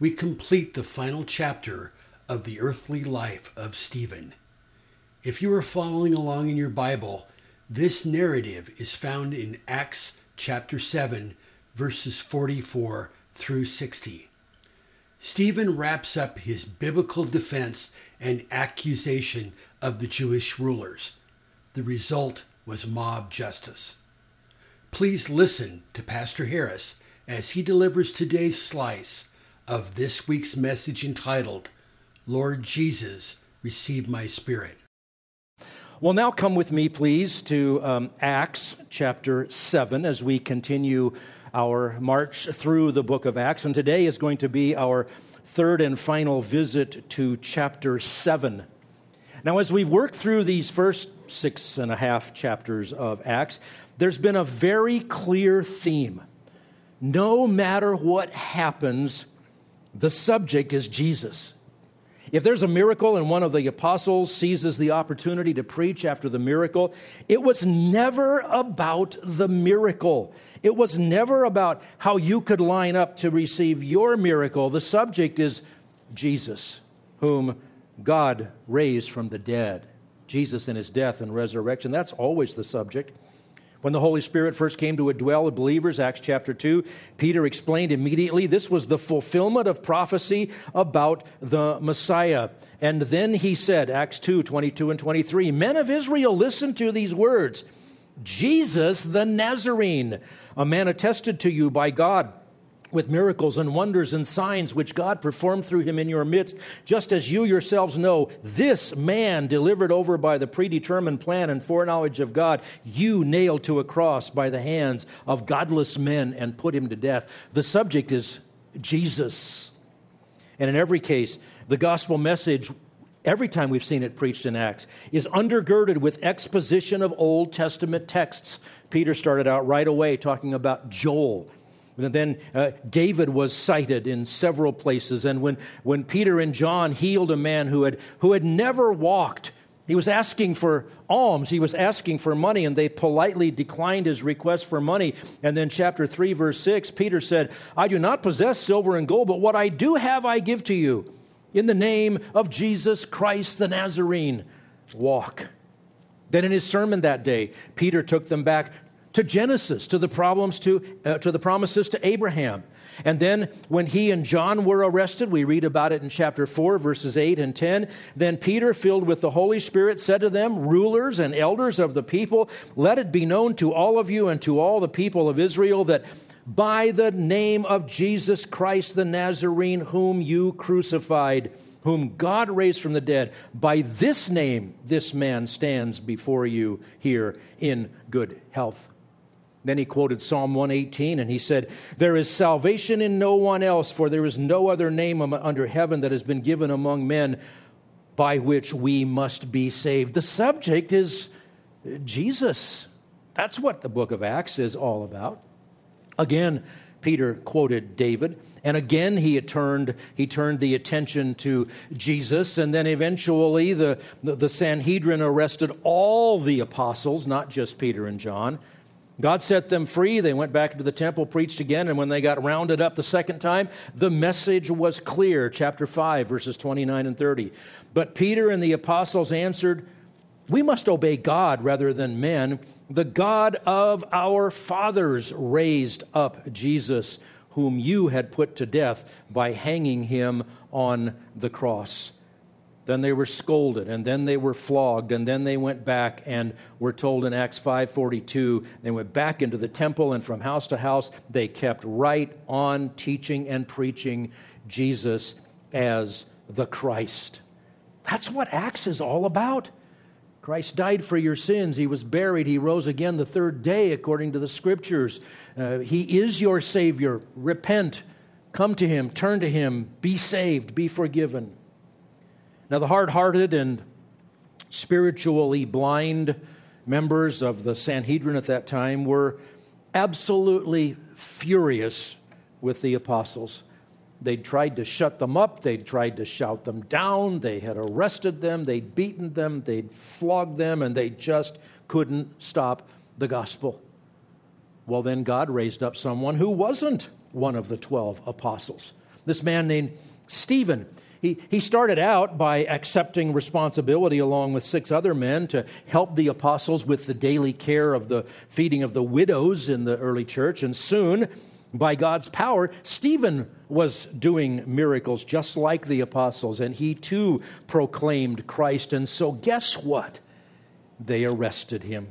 we complete the final chapter of the earthly life of Stephen. If you are following along in your Bible, this narrative is found in Acts chapter 7, verses 44 through 60. Stephen wraps up his biblical defense and accusation of the Jewish rulers. The result was mob justice. Please listen to Pastor Harris as he delivers today's slice of this week's message entitled, Lord Jesus, Receive My Spirit. Well, now come with me, please, to um, Acts chapter 7 as we continue our march through the book of Acts. And today is going to be our third and final visit to chapter 7. Now, as we've worked through these first six and a half chapters of Acts, there's been a very clear theme. No matter what happens, the subject is Jesus. If there's a miracle and one of the apostles seizes the opportunity to preach after the miracle, it was never about the miracle. It was never about how you could line up to receive your miracle. The subject is Jesus, whom God raised from the dead. Jesus in his death and resurrection. That's always the subject. When the Holy Spirit first came to dwell with believers, Acts chapter 2, Peter explained immediately this was the fulfillment of prophecy about the Messiah. And then he said, Acts 2 22 and 23, Men of Israel, listen to these words Jesus the Nazarene, a man attested to you by God with miracles and wonders and signs which God performed through him in your midst, just as you yourselves know, this man delivered over by the predetermined plan and foreknowledge of God, you nailed to a cross by the hands of godless men and put him to death. The subject is Jesus. And in every case, the gospel message every time we've seen it preached in Acts, is undergirded with exposition of Old Testament texts. Peter started out right away talking about Joel and then uh, David was cited in several places. And when, when Peter and John healed a man who had, who had never walked, he was asking for alms. He was asking for money, and they politely declined his request for money. And then, chapter 3, verse 6, Peter said, I do not possess silver and gold, but what I do have I give to you. In the name of Jesus Christ the Nazarene, walk. Then in his sermon that day, Peter took them back to Genesis, to the problems to, uh, to the promises to Abraham. And then when he and John were arrested, we read about it in chapter 4, verses 8 and 10. Then Peter, filled with the Holy Spirit, said to them, Rulers and elders of the people, let it be known to all of you and to all the people of Israel that by the name of Jesus Christ the Nazarene, whom you crucified, whom God raised from the dead, by this name this man stands before you here in good health. Then he quoted Psalm 118 and he said, There is salvation in no one else, for there is no other name under heaven that has been given among men by which we must be saved. The subject is Jesus. That's what the book of Acts is all about. Again, Peter quoted David, and again he turned, he turned the attention to Jesus, and then eventually the, the, the Sanhedrin arrested all the apostles, not just Peter and John. God set them free. They went back into the temple, preached again, and when they got rounded up the second time, the message was clear. Chapter 5, verses 29 and 30. But Peter and the apostles answered, We must obey God rather than men. The God of our fathers raised up Jesus, whom you had put to death by hanging him on the cross. Then they were scolded, and then they were flogged, and then they went back and were told in Acts 5:42, they went back into the temple, and from house to house they kept right on teaching and preaching Jesus as the Christ. That's what Acts is all about. Christ died for your sins. He was buried. He rose again the third day, according to the scriptures. Uh, he is your Savior. Repent Come to him, turn to him, be saved, be forgiven. Now, the hard hearted and spiritually blind members of the Sanhedrin at that time were absolutely furious with the apostles. They'd tried to shut them up, they'd tried to shout them down, they had arrested them, they'd beaten them, they'd flogged them, and they just couldn't stop the gospel. Well, then God raised up someone who wasn't one of the 12 apostles. This man named Stephen. He, he started out by accepting responsibility along with six other men to help the apostles with the daily care of the feeding of the widows in the early church. And soon, by God's power, Stephen was doing miracles just like the apostles, and he too proclaimed Christ. And so, guess what? They arrested him.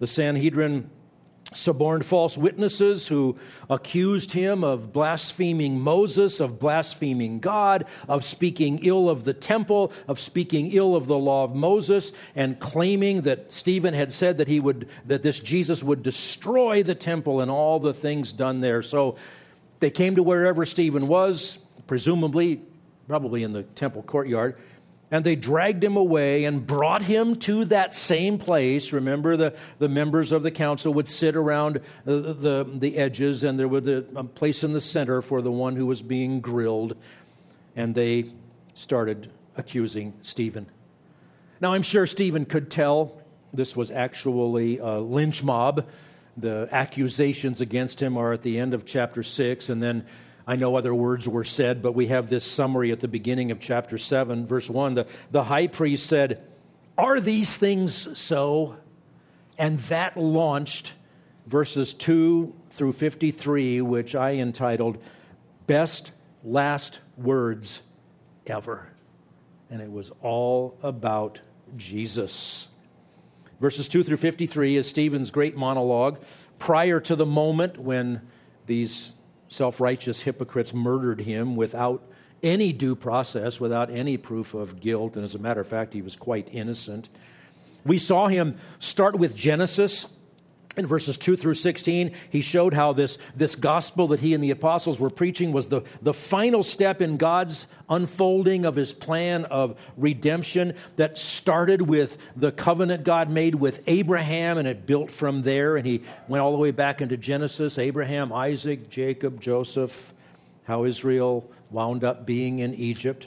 The Sanhedrin suborned false witnesses who accused him of blaspheming Moses, of blaspheming God, of speaking ill of the temple, of speaking ill of the law of Moses, and claiming that Stephen had said that he would that this Jesus would destroy the temple and all the things done there. So they came to wherever Stephen was, presumably probably in the temple courtyard, and they dragged him away and brought him to that same place. Remember, the, the members of the council would sit around the, the, the edges, and there was a, a place in the center for the one who was being grilled. And they started accusing Stephen. Now, I'm sure Stephen could tell this was actually a lynch mob. The accusations against him are at the end of chapter 6, and then I know other words were said, but we have this summary at the beginning of chapter 7, verse 1. The, the high priest said, Are these things so? And that launched verses 2 through 53, which I entitled Best Last Words Ever. And it was all about Jesus. Verses 2 through 53 is Stephen's great monologue prior to the moment when these self righteous hypocrites murdered him without any due process, without any proof of guilt. And as a matter of fact, he was quite innocent. We saw him start with Genesis. In verses 2 through 16, he showed how this, this gospel that he and the apostles were preaching was the, the final step in God's unfolding of his plan of redemption that started with the covenant God made with Abraham and it built from there. And he went all the way back into Genesis Abraham, Isaac, Jacob, Joseph, how Israel wound up being in Egypt.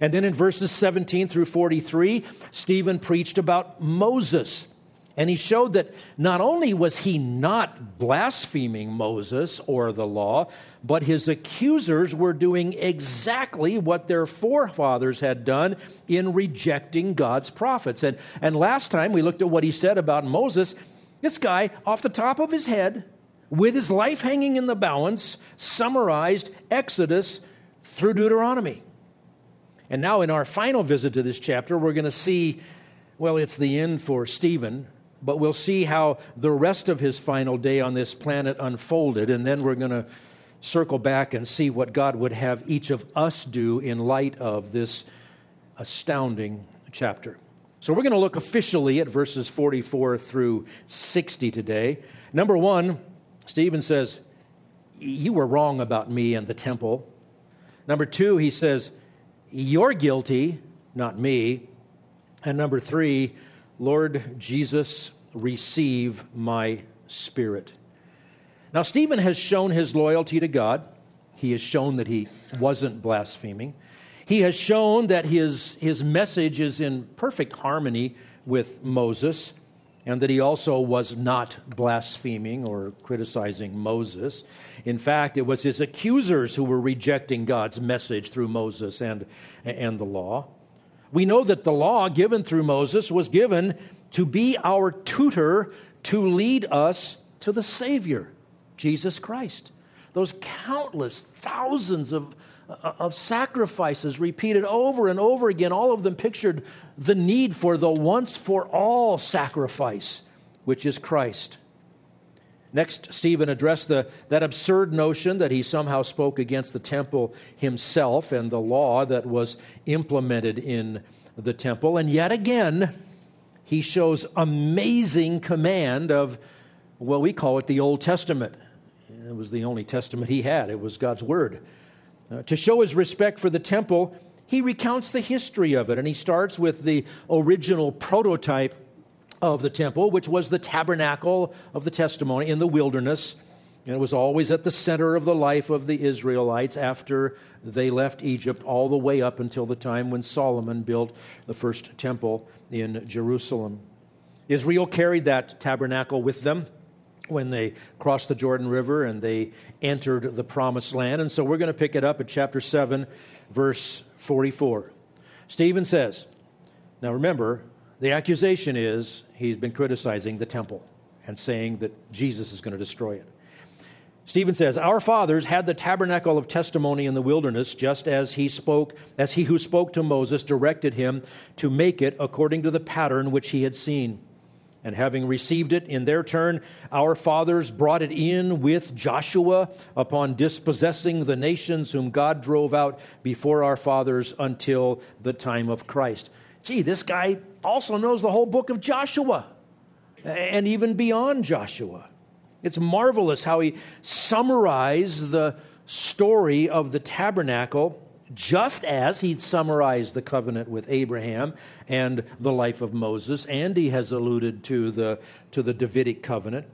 And then in verses 17 through 43, Stephen preached about Moses and he showed that not only was he not blaspheming Moses or the law, but his accusers were doing exactly what their forefathers had done in rejecting God's prophets. And, and last time we looked at what he said about Moses. This guy, off the top of his head, with his life hanging in the balance, summarized Exodus through Deuteronomy. And now, in our final visit to this chapter, we're going to see well, it's the end for Stephen, but we'll see how the rest of his final day on this planet unfolded, and then we're going to circle back and see what God would have each of us do in light of this astounding chapter. So we're going to look officially at verses 44 through 60 today. Number one, Stephen says, You were wrong about me and the temple. Number two, he says, You're guilty, not me. And number three, Lord Jesus, receive my spirit. Now, Stephen has shown his loyalty to God. He has shown that he wasn't blaspheming. He has shown that his, his message is in perfect harmony with Moses and that he also was not blaspheming or criticizing Moses. In fact, it was his accusers who were rejecting God's message through Moses and, and the law. We know that the law given through Moses was given to be our tutor to lead us to the Savior, Jesus Christ. Those countless thousands of, of sacrifices repeated over and over again, all of them pictured the need for the once for all sacrifice, which is Christ. Next, Stephen addressed the, that absurd notion that he somehow spoke against the temple himself and the law that was implemented in the temple. And yet again, he shows amazing command of, well, we call it the Old Testament. It was the only testament he had, it was God's Word. Uh, to show his respect for the temple, he recounts the history of it, and he starts with the original prototype of the temple, which was the tabernacle of the testimony in the wilderness. And it was always at the center of the life of the Israelites after they left Egypt, all the way up until the time when Solomon built the first temple in Jerusalem. Israel carried that tabernacle with them when they crossed the Jordan River and they entered the promised land. And so we're going to pick it up at chapter 7, verse 44. Stephen says, Now remember, the accusation is he's been criticizing the temple and saying that Jesus is going to destroy it. Stephen says, Our fathers had the tabernacle of testimony in the wilderness, just as he spoke, as he who spoke to Moses directed him to make it according to the pattern which he had seen. And having received it in their turn, our fathers brought it in with Joshua upon dispossessing the nations whom God drove out before our fathers until the time of Christ gee, this guy also knows the whole book of Joshua and even beyond Joshua. It's marvelous how he summarized the story of the tabernacle just as he'd summarized the covenant with Abraham and the life of Moses, and he has alluded to the, to the Davidic covenant.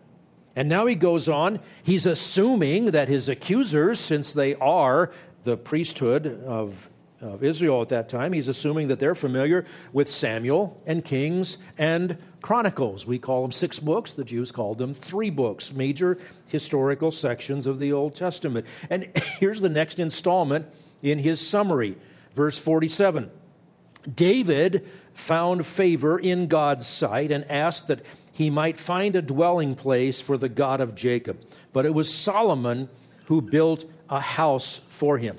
And now he goes on, he's assuming that his accusers, since they are the priesthood of of Israel at that time. He's assuming that they're familiar with Samuel and Kings and Chronicles. We call them six books. The Jews called them three books, major historical sections of the Old Testament. And here's the next installment in his summary, verse 47. David found favor in God's sight and asked that he might find a dwelling place for the God of Jacob. But it was Solomon who built a house for him.